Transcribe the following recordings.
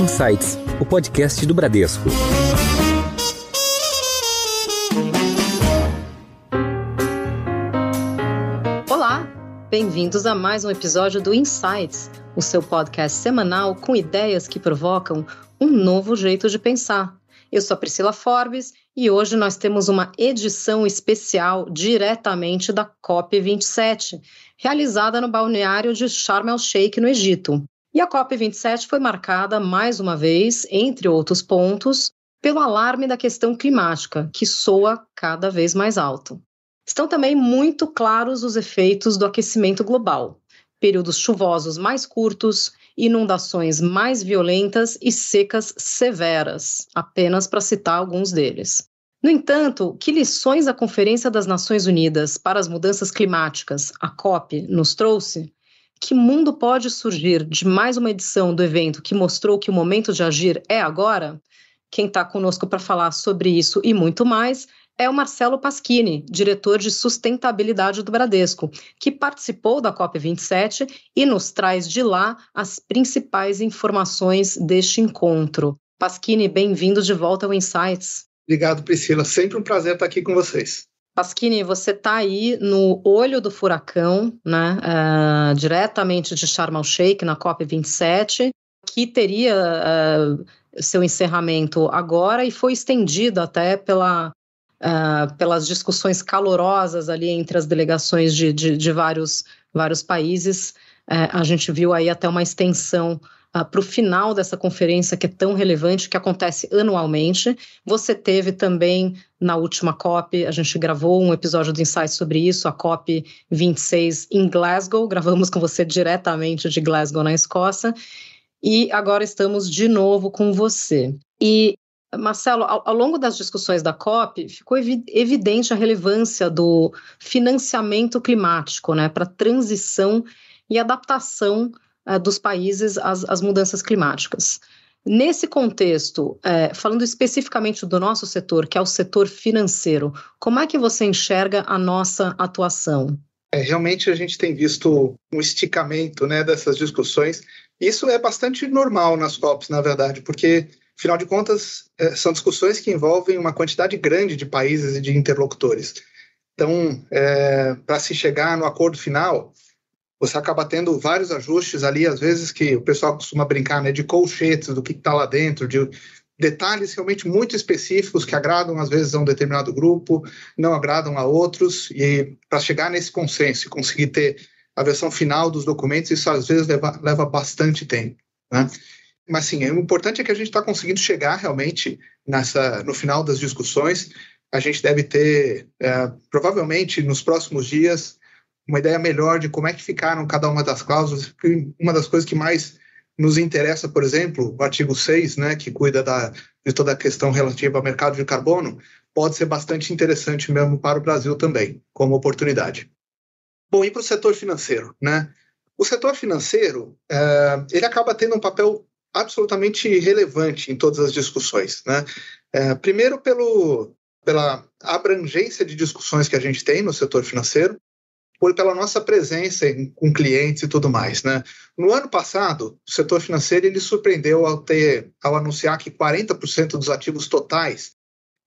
Insights, o podcast do Bradesco. Olá, bem-vindos a mais um episódio do Insights, o seu podcast semanal com ideias que provocam um novo jeito de pensar. Eu sou a Priscila Forbes e hoje nós temos uma edição especial diretamente da COP27, realizada no balneário de Sharm el-Sheikh, no Egito. E a COP27 foi marcada, mais uma vez, entre outros pontos, pelo alarme da questão climática, que soa cada vez mais alto. Estão também muito claros os efeitos do aquecimento global, períodos chuvosos mais curtos, inundações mais violentas e secas severas, apenas para citar alguns deles. No entanto, que lições a Conferência das Nações Unidas para as Mudanças Climáticas, a COP, nos trouxe? Que mundo pode surgir de mais uma edição do evento que mostrou que o momento de agir é agora? Quem está conosco para falar sobre isso e muito mais é o Marcelo Pasquini, diretor de sustentabilidade do Bradesco, que participou da COP27 e nos traz de lá as principais informações deste encontro. Pasquini, bem-vindo de volta ao Insights. Obrigado, Priscila. Sempre um prazer estar aqui com vocês. Pasquini, você está aí no olho do furacão, né, uh, diretamente de Sharm el-Sheikh, na COP27, que teria uh, seu encerramento agora e foi estendido até pela, uh, pelas discussões calorosas ali entre as delegações de, de, de vários, vários países. a gente viu aí até uma extensão uh, para o final dessa conferência que é tão relevante, que acontece anualmente. Você teve também na última COP, a gente gravou um episódio do Insight sobre isso, a COP 26 em Glasgow, gravamos com você diretamente de Glasgow, na Escócia, e agora estamos de novo com você. E Marcelo, ao, ao, longo das discussões da COP, ficou evi evidente a relevância do financiamento climático né, para transição e adaptação uh, dos países às, às, mudanças climáticas. Nesse contexto, é, falando especificamente do nosso setor, que é o setor financeiro, como é que você enxerga a nossa atuação? É, realmente a gente tem visto um esticamento né, dessas discussões. Isso é bastante normal nas COPs, na verdade, porque, afinal de contas, é, são discussões que envolvem uma quantidade grande de países e de interlocutores. Então, para se chegar no acordo final, você acaba tendo vários ajustes ali, às vezes que o pessoal costuma brincar, né, de colchetes do que está lá dentro, de detalhes realmente muito específicos que agradam às vezes a um determinado grupo, não agradam a outros, e para chegar nesse consenso e conseguir ter a versão final dos documentos, isso às vezes leva, leva bastante tempo, né? Mas sim, o importante é que a gente está conseguindo chegar realmente nessa, no final das discussões. A gente deve ter, é, provavelmente nos próximos dias, uma ideia melhor de como é que ficaram cada uma das cláusulas. Uma das coisas que mais nos interessa, por exemplo, o artigo 6, né, que cuida da, de toda a questão relativa ao mercado de carbono, pode ser bastante interessante mesmo para o Brasil também, como oportunidade. Bom, e para o setor financeiro, né? O setor financeiro, é, ele acaba tendo um papel absolutamente relevante em todas as discussões, né? É, primeiro pelo, pela abrangência de discussões que a gente tem no setor financeiro, por pela nossa presença em, com clientes e tudo mais, né? No ano passado, o setor financeiro ele surpreendeu ao ter ao anunciar que 40% dos ativos totais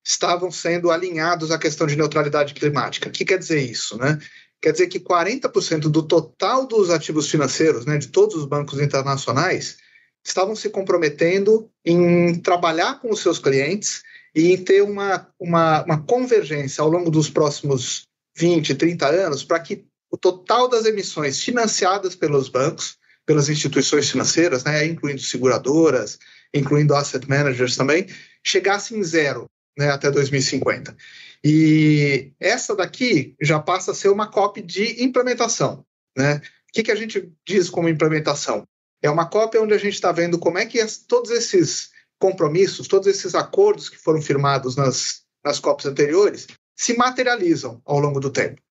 estavam sendo alinhados à questão de neutralidade climática. O que quer dizer isso, né? Quer dizer que 40% do total dos ativos financeiros, né, de todos os bancos internacionais, estavam se comprometendo em trabalhar com os seus clientes e em ter uma, uma, uma convergência ao longo dos próximos 20, 30 anos para que o total das emissões financiadas pelos bancos, pelas instituições financeiras, né, incluindo seguradoras, incluindo asset managers também, chegasse em zero né, até 2050. E essa daqui já passa a ser uma cópia de implementação. Né? O que, que a gente diz como implementação? É uma cópia onde a gente está vendo como é que as, todos esses compromissos, todos esses acordos que foram firmados nas, nas COPs anteriores, se materializam ao longo do tempo.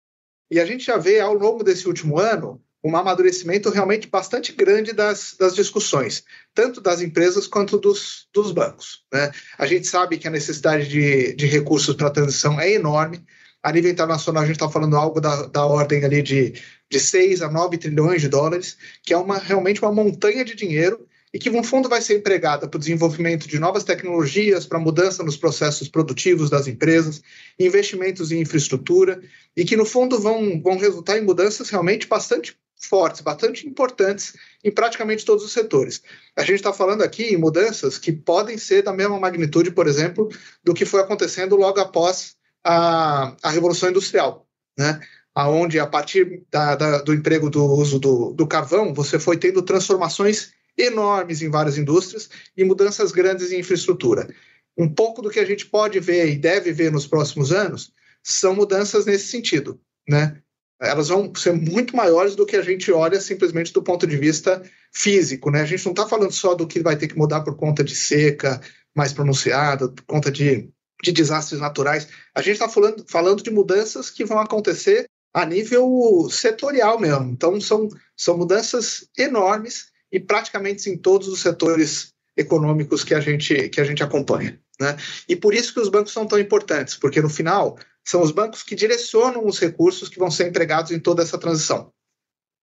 E a gente já vê ao longo desse último ano um amadurecimento realmente bastante grande das, das discussões, tanto das empresas quanto dos, dos bancos. Né? A gente sabe que a necessidade de, de recursos para a transição é enorme. A nível internacional, a gente está falando algo da, da ordem ali de, de 6 a 9 trilhões de dólares, que é uma, realmente uma montanha de dinheiro e que, no fundo, vai ser empregada para o desenvolvimento de novas tecnologias, para mudança nos processos produtivos das empresas, investimentos em infraestrutura, e que, no fundo, vão, vão resultar em mudanças realmente bastante fortes, bastante importantes em praticamente todos os setores. A gente está falando aqui em mudanças que podem ser da mesma magnitude, por exemplo, do que foi acontecendo logo após a, a Revolução Industrial, né? aonde a partir da, da, do emprego do uso do, do carvão, você foi tendo transformações enormes em várias indústrias e mudanças grandes em infraestrutura. Um pouco do que a gente pode ver e deve ver nos próximos anos são mudanças nesse sentido, né? Elas vão ser muito maiores do que a gente olha simplesmente do ponto de vista físico, né? A gente não está falando só do que vai ter que mudar por conta de seca mais pronunciada, por conta de, de desastres naturais. A gente está falando, falando de mudanças que vão acontecer a nível setorial mesmo. Então, são, são mudanças enormes e praticamente em todos os setores econômicos que a gente, que a gente acompanha. Né? E por isso que os bancos são tão importantes, porque no final são os bancos que direcionam os recursos que vão ser empregados em toda essa transição.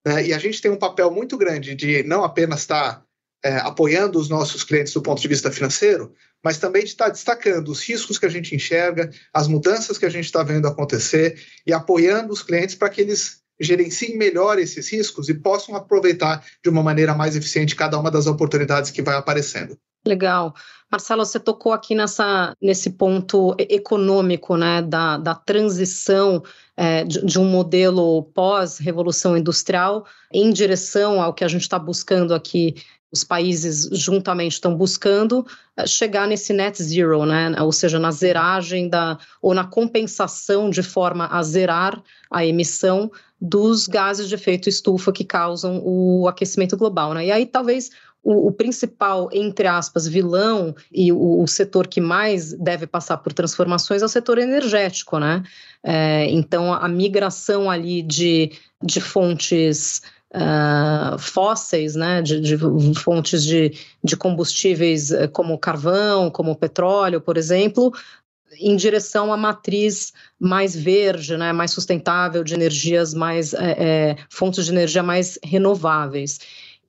Né? E a gente tem um papel muito grande de não apenas estar é, apoiando os nossos clientes do ponto de vista financeiro, mas também de estar destacando os riscos que a gente enxerga, as mudanças que a gente está vendo acontecer e apoiando os clientes para que eles gerenciem melhor esses riscos e possam aproveitar de uma maneira mais eficiente cada uma das oportunidades que vai aparecendo. Legal. Marcelo, você tocou aqui nessa, nesse ponto econômico, né, da, da transição é, de, de, um modelo pós-revolução industrial em direção ao que a gente está buscando aqui os países juntamente estão buscando eh, chegar nesse net zero, né? ou seja, na zeragem da, ou na compensação de forma a zerar a emissão dos gases de efeito estufa que causam o aquecimento global. Né? E aí talvez o, o, principal, entre aspas, vilão e o, o, setor que mais deve passar por transformações é o setor energético, né? É, então, a migração ali de, de fontes uh, fósseis, né, de, de fontes de, de combustíveis eh, como carvão, como petróleo, por exemplo, em direção à matriz mais verde, né, mais sustentável, de energias mais é, é, fontes de energia mais renováveis.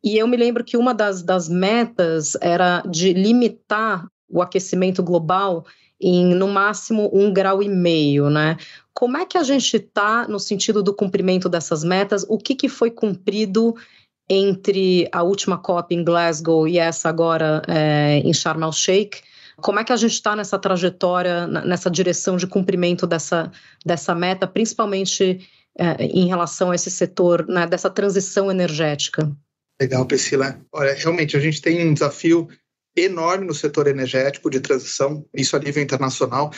E eu me lembro que uma das, das metas era de limitar o aquecimento global em no máximo um grau e meio, né? Como é que a gente está no sentido do cumprimento dessas metas? O que, que foi cumprido entre a última COP em Glasgow e essa agora é, em Sharm el Sheikh? Como é que a gente está nessa trajetória, nessa direção de cumprimento dessa, dessa meta, principalmente é, em relação a esse setor, né, dessa transição energética? Legal, Priscila. Olha, realmente a gente tem um desafio enorme no setor energético de transição, isso a nível internacional.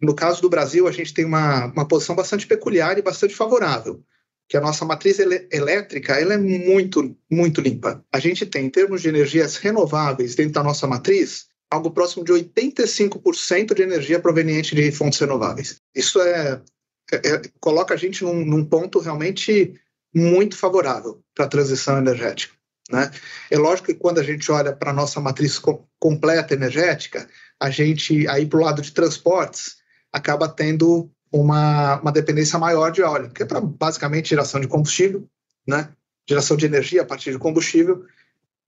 No caso do Brasil, a gente tem uma, uma posição bastante peculiar e bastante favorável, que a nossa matriz elétrica ela é muito, muito limpa. A gente tem, em termos de energias renováveis dentro da nossa matriz, algo próximo de 85% de energia proveniente de fontes renováveis. Isso é, é, é coloca a gente num, num ponto realmente muito favorável para a transição energética. Né? É lógico que quando a gente olha para a nossa matriz co completa energética, a gente, aí para o lado de transportes, acaba tendo uma, uma dependência maior de óleo, que é para basicamente geração de combustível, né? geração de energia a partir de combustível,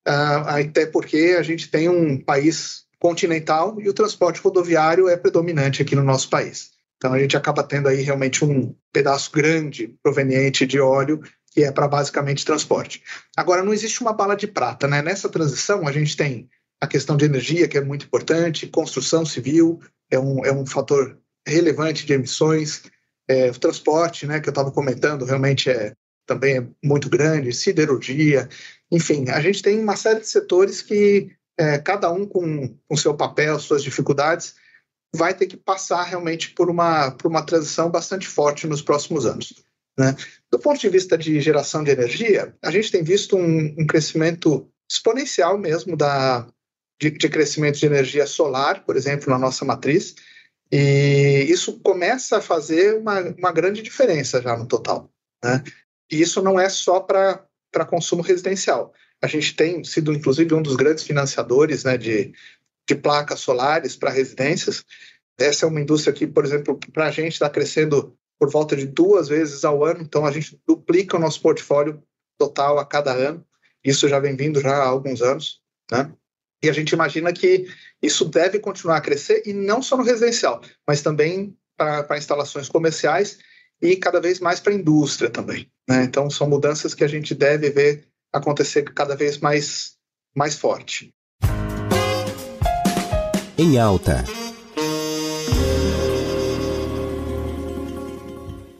uh, até porque a gente tem um país continental e o transporte rodoviário é predominante aqui no nosso país. Então a gente acaba tendo aí realmente um pedaço grande proveniente de óleo que é para basicamente transporte. Agora, não existe uma bala de prata, né? Nessa transição, a gente tem a questão de energia, que é muito importante, construção civil é um, é um fator relevante de emissões, é, o transporte, né, que eu estava comentando, realmente é também é muito grande, siderurgia, enfim, a gente tem uma série de setores que é, cada um com o seu papel, suas dificuldades, vai ter que passar realmente por uma, por uma transição bastante forte nos próximos anos. Né? Do ponto de vista de geração de energia, a gente tem visto um, um crescimento exponencial mesmo da, de, de, crescimento de energia solar, por exemplo, na nossa matriz, e isso começa a fazer uma, uma grande diferença já no total. Né? E isso não é só para consumo residencial. A gente tem sido, inclusive, um dos grandes financiadores né, de, de placas solares para residências. Essa é uma indústria que, por exemplo, para a gente está crescendo por volta de duas vezes ao ano, então a gente duplica o nosso portfólio total a cada ano. Isso já vem vindo já há alguns anos. Né? E a gente imagina que isso deve continuar a crescer, e não só no residencial, mas também para instalações comerciais e cada vez mais para a indústria também. Né? Então, são mudanças que a gente deve ver acontecer cada vez mais, mais forte. Em alta.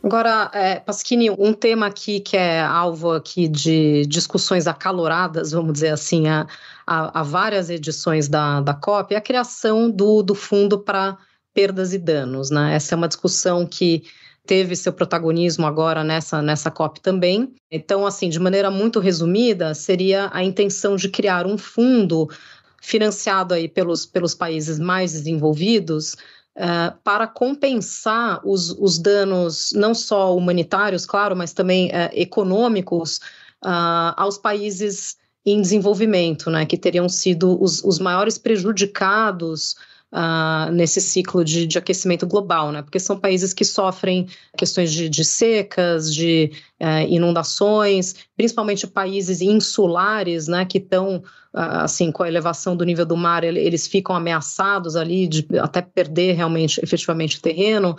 Agora, é, Pasquini, um tema aqui que é alvo aqui de discussões acaloradas, vamos dizer assim, há, há, há várias edições da, da COP, é a criação do, do fundo para perdas e danos. Né? Essa é uma discussão que teve seu protagonismo agora nessa, nessa COP também. Então, assim, de maneira muito resumida, seria a intenção de criar um fundo financiado aí pelos, pelos países mais desenvolvidos uh, para compensar os, os danos, não só humanitários, claro, mas também uh, econômicos, uh, aos países em desenvolvimento, né, que teriam sido os, os maiores prejudicados Uh, nesse ciclo de, de, aquecimento global, né? Porque são países que sofrem questões de, de secas, de uh, inundações, principalmente países insulares, né? Que estão assim, com a elevação do nível do mar, eles ficam ameaçados ali de até perder realmente, efetivamente, o terreno.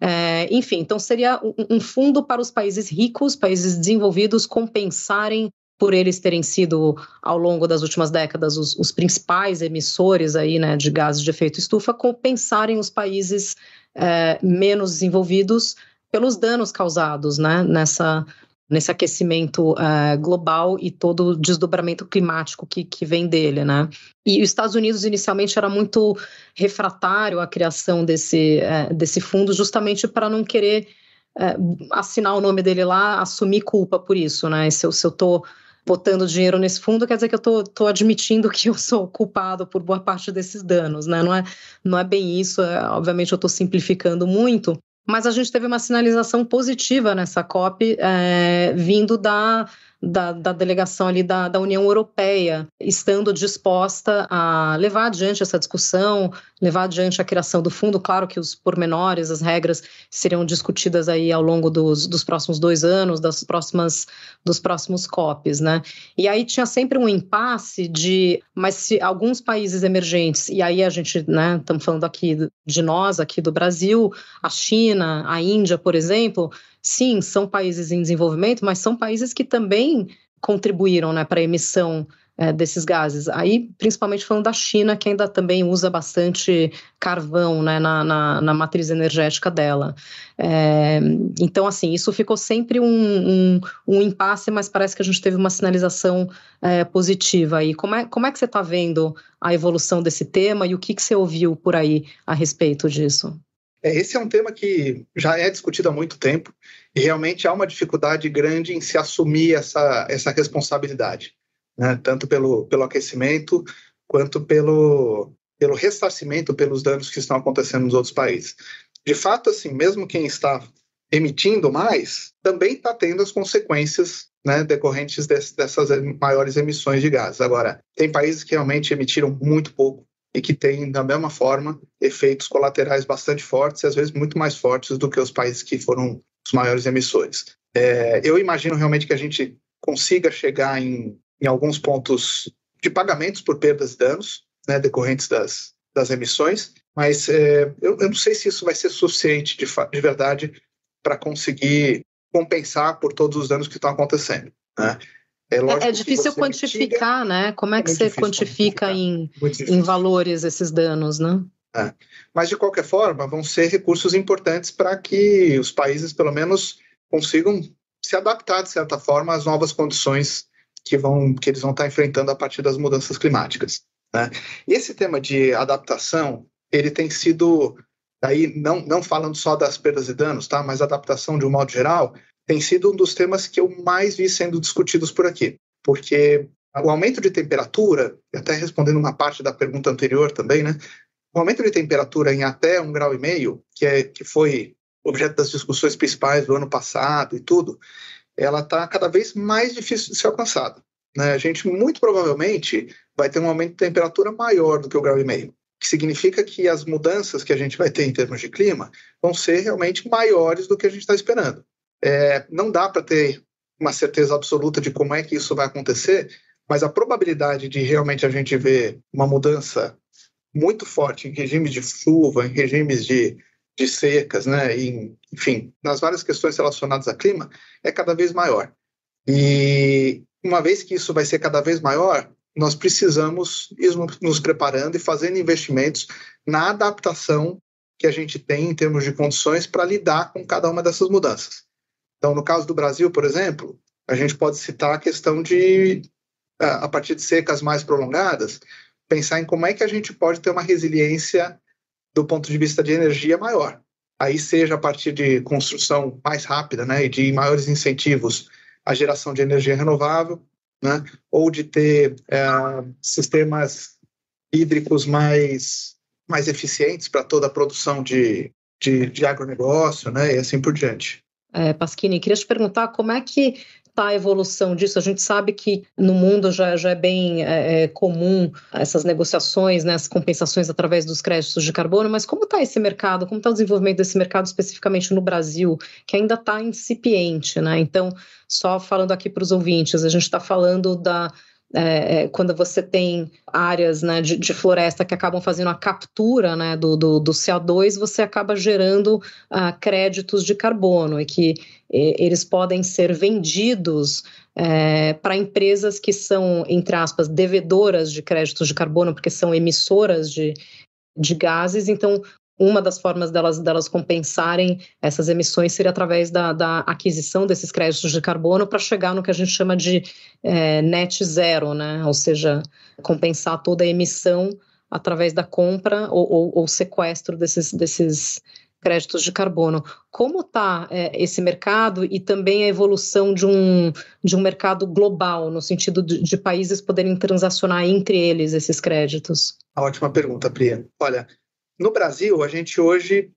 É, enfim, então seria um fundo para os países ricos, países desenvolvidos, compensarem por eles terem sido, ao longo das últimas décadas, os, os principais emissores aí, né, de gases de efeito estufa, compensarem os países é, menos desenvolvidos pelos danos causados né, nessa, nesse aquecimento uh, global e todo o desdobramento climático que, que vem dele, né? E os Estados Unidos inicialmente era muito refratário à criação desse, uh, desse fundo, justamente para não querer uh, assinar o nome dele lá, assumir culpa por isso, né? Se eu, se eu tô botando dinheiro nesse fundo, quer dizer que eu tô, tô admitindo que eu sou culpado por boa parte desses danos, né? Não é, não é bem isso, é, obviamente eu estou simplificando muito, mas a gente teve uma sinalização positiva nessa COP, é, vindo da da, da delegação ali da, da União Europeia, estando disposta a levar adiante essa discussão, levar adiante a criação do fundo. Claro que os pormenores, as regras seriam discutidas aí ao longo dos, dos próximos dois anos, das próximas, dos próximos COPs, né? E aí tinha sempre um impasse de, mas se alguns países emergentes, e aí a gente, né, estamos falando aqui de nós, aqui do Brasil, a China, a Índia, por exemplo, sim, são países em desenvolvimento, mas são países que também contribuíram né, para a emissão é, desses gases. Aí, principalmente falando da China, que ainda também usa bastante carvão né, na, na, na matriz energética dela. É, então, assim, isso ficou sempre um, um, um, impasse, mas parece que a gente teve uma sinalização é, positiva aí. Como é, como é que você está vendo a evolução desse tema e o que, que você ouviu por aí a respeito disso? É, esse é um tema que já é discutido há muito tempo e realmente há uma dificuldade grande em se assumir essa, essa responsabilidade, né? tanto pelo, pelo aquecimento quanto pelo, pelo ressarcimento pelos danos que estão acontecendo nos outros países. De fato, assim, mesmo quem está emitindo mais, também está tendo as consequências né, decorrentes dessas maiores emissões de gases. Agora, tem países que realmente emitiram muito pouco, e que tem, da mesma forma, efeitos colaterais bastante fortes, e às vezes muito mais fortes do que os países que foram os maiores emissores. É, eu imagino realmente que a gente consiga chegar em, em alguns pontos de pagamentos por perdas e danos né, decorrentes das, das emissões, mas é, eu, eu, não sei se isso vai ser suficiente de, de verdade para conseguir compensar por todos os danos que estão acontecendo. Né? É, é, é difícil quantificar, mitiga, né? Como é, é que você quantifica em, em valores esses danos, né? É. Mas, de qualquer forma, vão ser recursos importantes para que os países, pelo menos, consigam se adaptar, de certa forma, às novas condições que, vão, que eles vão estar enfrentando a partir das mudanças climáticas. Né? E esse tema de adaptação, ele tem sido, aí não, não falando só das perdas e danos, tá? mas adaptação de um modo geral, tem sido um dos temas que eu mais vi sendo discutidos por aqui, porque o aumento de temperatura, até respondendo uma parte da pergunta anterior também, né? O aumento de temperatura em até um grau e meio, que, é, que foi objeto das discussões principais do ano passado e tudo, ela está cada vez mais difícil de ser alcançada. Né? A gente muito provavelmente vai ter um aumento de temperatura maior do que o grau e meio, que significa que as mudanças que a gente vai ter em termos de clima vão ser realmente maiores do que a gente está esperando. É, não dá para ter uma certeza absoluta de como é que isso vai acontecer, mas a probabilidade de realmente a gente ver uma mudança muito forte em regimes de chuva, em regimes de, de secas, né, enfim, nas várias questões relacionadas a clima, é cada vez maior. E uma vez que isso vai ser cada vez maior, nós precisamos ir nos preparando e fazendo investimentos na adaptação que a gente tem em termos de condições para lidar com cada uma dessas mudanças. Então, no caso do Brasil, por exemplo, a gente pode citar a questão de, a partir de secas mais prolongadas, pensar em como é que a gente pode ter uma resiliência do ponto de vista de energia maior. Aí seja a partir de construção mais rápida, né, e de maiores incentivos à geração de energia renovável, né, ou de ter é, sistemas hídricos mais mais eficientes para toda a produção de, de, de agronegócio, né, e assim por diante. É, Pasquini, queria te perguntar como é que está a evolução disso? A gente sabe que no mundo já, já é bem é, é comum essas negociações, né, as compensações através dos créditos de carbono, mas como está esse mercado? Como está o desenvolvimento desse mercado especificamente no Brasil, que ainda está incipiente, né? Então, só falando aqui para os ouvintes, a gente está falando da é, é, quando você tem áreas né, de, de, floresta que acabam fazendo a captura né, do, do, do CO2, você acaba gerando uh, créditos de carbono e que e, eles podem ser vendidos é, para empresas que são, entre aspas, devedoras de créditos de carbono, porque são emissoras de, de gases, então uma das formas delas, delas compensarem essas emissões seria através da, da aquisição desses créditos de carbono para chegar no que a gente chama de é, net zero, né? ou seja, compensar toda a emissão através da compra ou, ou, ou sequestro desses, desses créditos de carbono. Como está é, esse mercado e também a evolução de um, de um mercado global, no sentido de, de países poderem transacionar entre eles esses créditos? Ótima pergunta, Priya. Olha, no Brasil, a gente hoje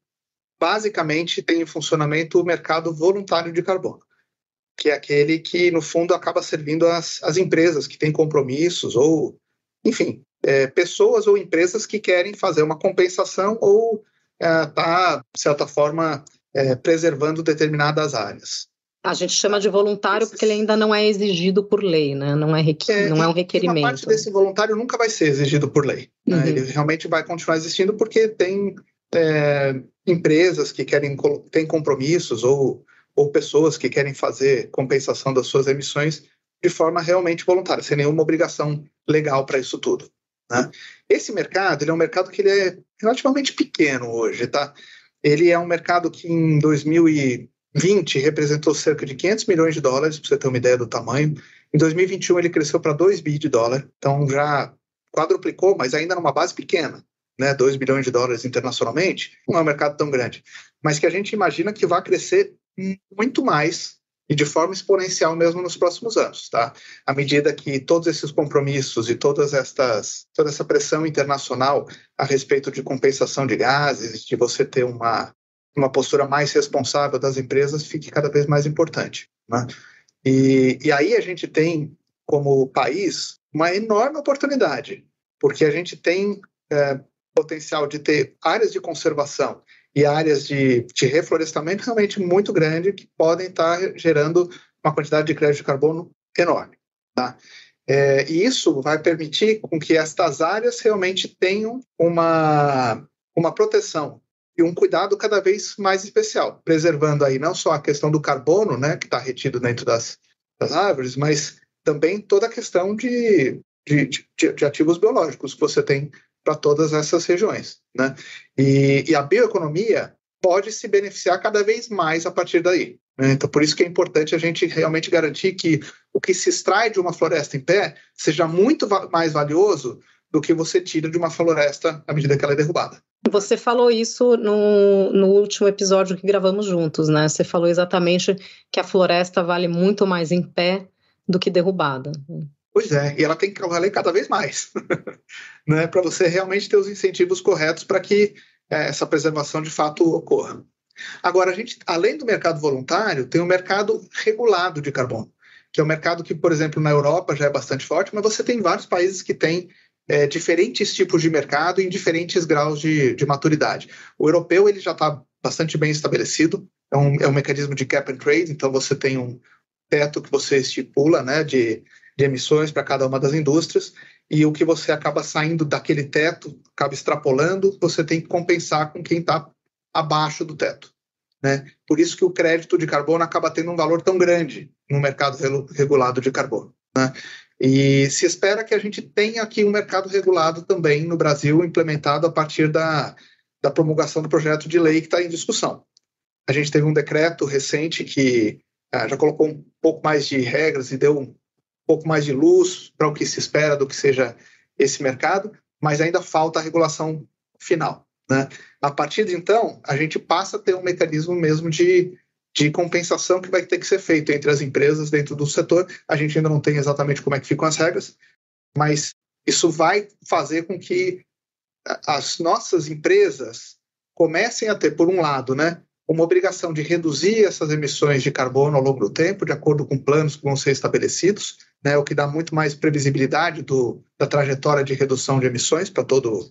basicamente tem em funcionamento o mercado voluntário de carbono, que é aquele que, no fundo, acaba servindo as empresas que têm compromissos ou, enfim, é, pessoas ou empresas que querem fazer uma compensação ou está, é, tá, de certa forma, é, preservando determinadas áreas. A gente chama de voluntário porque ele ainda não é exigido por lei, né? Não é, requ... é não é um requerimento. Uma parte desse voluntário nunca vai ser exigido por lei. Né? Uhum. Ele realmente vai continuar existindo porque tem é, empresas que querem têm compromissos ou, ou pessoas que querem fazer compensação das suas emissões de forma realmente voluntária, sem nenhuma obrigação legal para isso tudo. Né? Esse mercado ele é um mercado que ele é relativamente pequeno hoje, tá? Ele é um mercado que em 2000 e 2020 representou cerca de 500 milhões de dólares, para você ter uma ideia do tamanho. Em 2021 ele cresceu para 2 bi de dólar, então já quadruplicou, mas ainda numa base pequena, né? 2 bilhões de dólares internacionalmente, não é um mercado tão grande, mas que a gente imagina que vai crescer muito mais e de forma exponencial mesmo nos próximos anos, tá? À medida que todos esses compromissos e todas estas toda essa pressão internacional a respeito de compensação de gases, de você ter uma uma postura mais responsável das empresas fique cada vez mais importante. Né? E, e aí a gente tem, como país, uma enorme oportunidade, porque a gente tem é, potencial de ter áreas de conservação e áreas de, de reflorestamento realmente muito grande que podem estar gerando uma quantidade de crédito de carbono enorme. Tá? É, e isso vai permitir com que estas áreas realmente tenham uma, uma proteção e um cuidado cada vez mais especial, preservando aí não só a questão do carbono, né, que está retido dentro das, das, árvores, mas também toda a questão de, de, de, de ativos biológicos que você tem para todas essas regiões, né? E, e, a bioeconomia pode se beneficiar cada vez mais a partir daí. Né? Então, por isso que é importante a gente realmente garantir que o que se extrai de uma floresta em pé seja muito mais valioso do que você tira de uma floresta à medida que ela é derrubada. Você falou isso no, no último episódio que gravamos juntos, né? Você falou exatamente que a floresta vale muito mais em pé do que derrubada. Pois é, e ela tem que valer cada vez mais, né? Para você realmente ter os incentivos corretos para que é, essa preservação de fato ocorra. Agora, a gente, além do mercado voluntário, tem o mercado regulado de carbono, que é um mercado que, por exemplo, na Europa já é bastante forte, mas você tem vários países que têm é, diferentes tipos de mercado em diferentes graus de, de maturidade. O europeu ele já está bastante bem estabelecido, é um, é um mecanismo de cap and trade, então você tem um teto que você estipula né, de, de emissões para cada uma das indústrias, e o que você acaba saindo daquele teto, acaba extrapolando, você tem que compensar com quem está abaixo do teto. Né? Por isso que o crédito de carbono acaba tendo um valor tão grande no mercado regulado de carbono. Né? E se espera que a gente tenha aqui um mercado regulado também no Brasil, implementado a partir da, da promulgação do projeto de lei que está em discussão. A gente teve um decreto recente que ah, já colocou um pouco mais de regras e deu um pouco mais de luz para o que se espera do que seja esse mercado, mas ainda falta a regulação final. Né? A partir de então, a gente passa a ter um mecanismo mesmo de, de compensação que vai ter que ser feito entre as empresas dentro do setor. A gente ainda não tem exatamente como é que ficam as regras, mas isso vai fazer com que as nossas empresas comecem a ter, por um lado, né, uma obrigação de reduzir essas emissões de carbono ao longo do tempo, de acordo com planos que vão ser estabelecidos, né, o que dá muito mais previsibilidade do, da trajetória de redução de emissões para todo,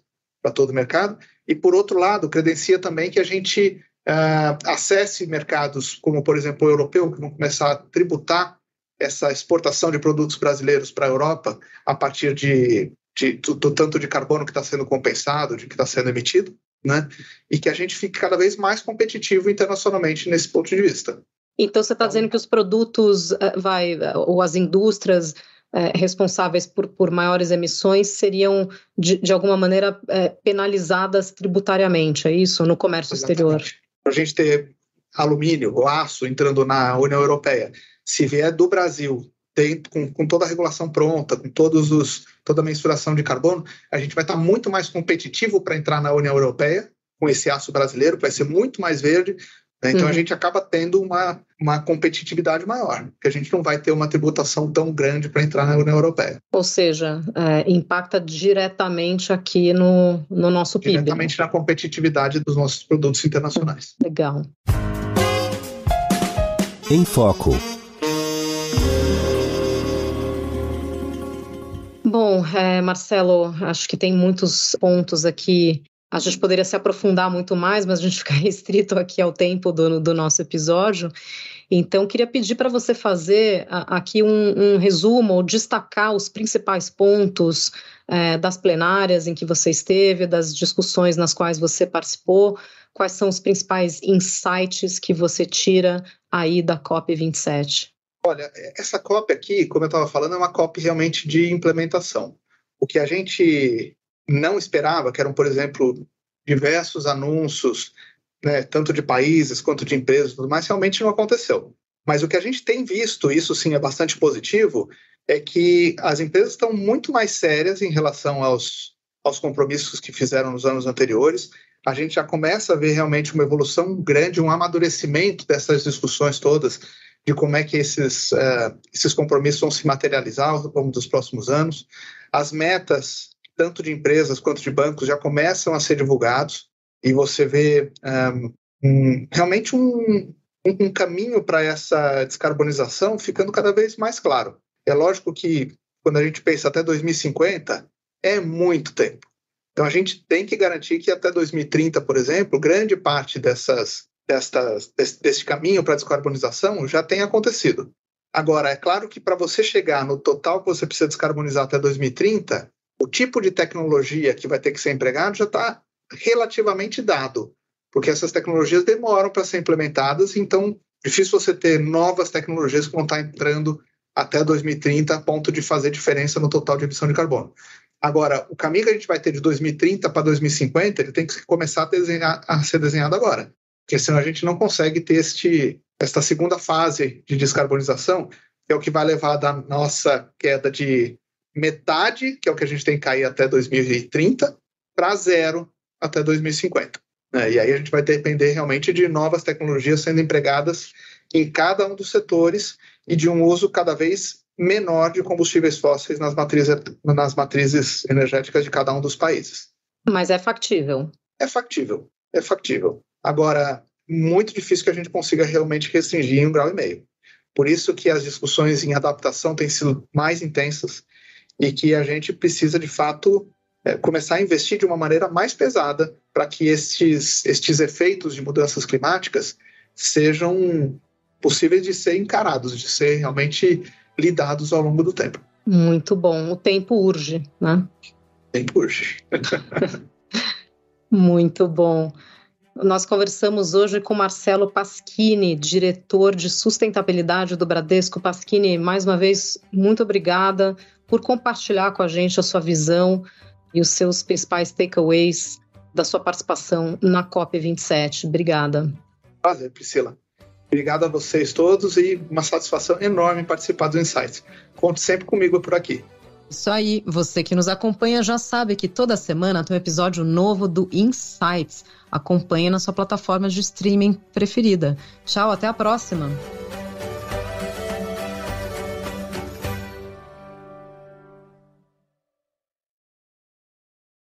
todo o mercado. E, por outro lado, credencia também que a gente uh, acesse mercados como, por exemplo, o europeu, que vão começar a tributar essa exportação de produtos brasileiros para a Europa a partir de, de do, do, tanto de carbono que está sendo compensado, de que está sendo emitido né? E que a gente fique cada vez mais competitivo internacionalmente nesse ponto de vista. Então você está então, dizendo que os produtos eh, vai ou as indústrias é, responsáveis por, por maiores emissões seriam de, de alguma maneira é, penalizadas tributariamente, é isso, no comércio Exatamente. exterior? Para a gente ter alumínio ou aço entrando na União Europeia, se vier do Brasil tem, com, com, toda a regulação pronta, com todos os, toda a mensuração de carbono, a gente vai estar muito mais competitivo para entrar na União Europeia com esse aço brasileiro, que vai ser muito mais verde. Né? Então uhum. a gente acaba tendo uma, uma competitividade maior, porque a gente não vai ter uma tributação tão grande para entrar na União Europeia. Ou seja, é, impacta diretamente aqui no, no nosso PIB. Diretamente na competitividade dos nossos produtos internacionais. Legal. Em Foco. Bom, é, Marcelo, acho que tem muitos pontos aqui. A gente poderia se aprofundar muito mais, mas a gente fica restrito aqui ao tempo do, do nosso episódio. Então, queria pedir para você fazer aqui um, um, resumo ou destacar os principais pontos é, das plenárias em que você esteve, das discussões nas quais você participou, quais são os principais insights que você tira aí da COP27. Olha, essa cópia aqui, como eu estava falando, é uma cópia realmente de implementação. O que a gente não esperava, que eram, por exemplo, diversos anúncios, né, tanto de países quanto de empresas mais, realmente não aconteceu. Mas o que a gente tem visto, isso sim é bastante positivo, é que as empresas estão muito mais sérias em relação aos, aos compromissos que fizeram nos anos anteriores. A gente já começa a ver realmente uma evolução grande, um amadurecimento dessas discussões todas de como é que esses, uh, esses compromissos vão se materializar ao longo dos próximos anos. As metas, tanto de empresas quanto de bancos, já começam a ser divulgados e você vê um, realmente um, um caminho para essa descarbonização ficando cada vez mais claro. É lógico que quando a gente pensa até 2050, é muito tempo. Então a gente tem que garantir que até 2030, por exemplo, grande parte dessas desta, desse, desse caminho para descarbonização já tem acontecido. Agora, é claro que para você chegar no total que você precisa descarbonizar até 2030, o tipo de tecnologia que vai ter que ser empregado já está relativamente dado, porque essas tecnologias demoram para ser implementadas, então difícil você ter novas tecnologias que vão estar tá entrando até 2030 a ponto de fazer diferença no total de emissão de carbono. Agora, o caminho que a gente vai ter de 2030 para 2050, ele tem que começar a, desenhar, a ser desenhado agora porque senão a gente não consegue ter este, esta segunda fase de descarbonização, que é o que vai levar da nossa queda de metade, que é o que a gente tem que cair até 2030, para zero até 2050. Né? E aí a gente vai depender realmente de novas tecnologias sendo empregadas em cada um dos setores e de um uso cada vez menor de combustíveis fósseis nas matrizes, nas matrizes energéticas de cada um dos países. Mas é factível. É factível, é factível. Agora, muito difícil que a gente consiga realmente restringir em um grau e meio. Por isso que as discussões em adaptação têm sido mais intensas e que a gente precisa, de fato, é, começar a investir de uma maneira mais pesada para que estes, estes efeitos de mudanças climáticas sejam possíveis de ser encarados, de ser realmente lidados ao longo do tempo. Muito bom. O tempo urge, né? Tempo urge. Muito bom. Nós conversamos hoje com Marcelo Pasquini, diretor de sustentabilidade do Bradesco. Pasquini, mais uma vez, muito obrigada por compartilhar com a gente a sua visão e os seus principais takeaways da sua participação na COP27. Obrigada. Prazer, Priscila. Obrigado a vocês todos e uma satisfação enorme participar do Insights. Conte sempre comigo por aqui. Isso aí, você que nos acompanha já sabe que toda semana tem um episódio novo do Insights. Acompanhe na sua plataforma de streaming preferida. Tchau, até a próxima!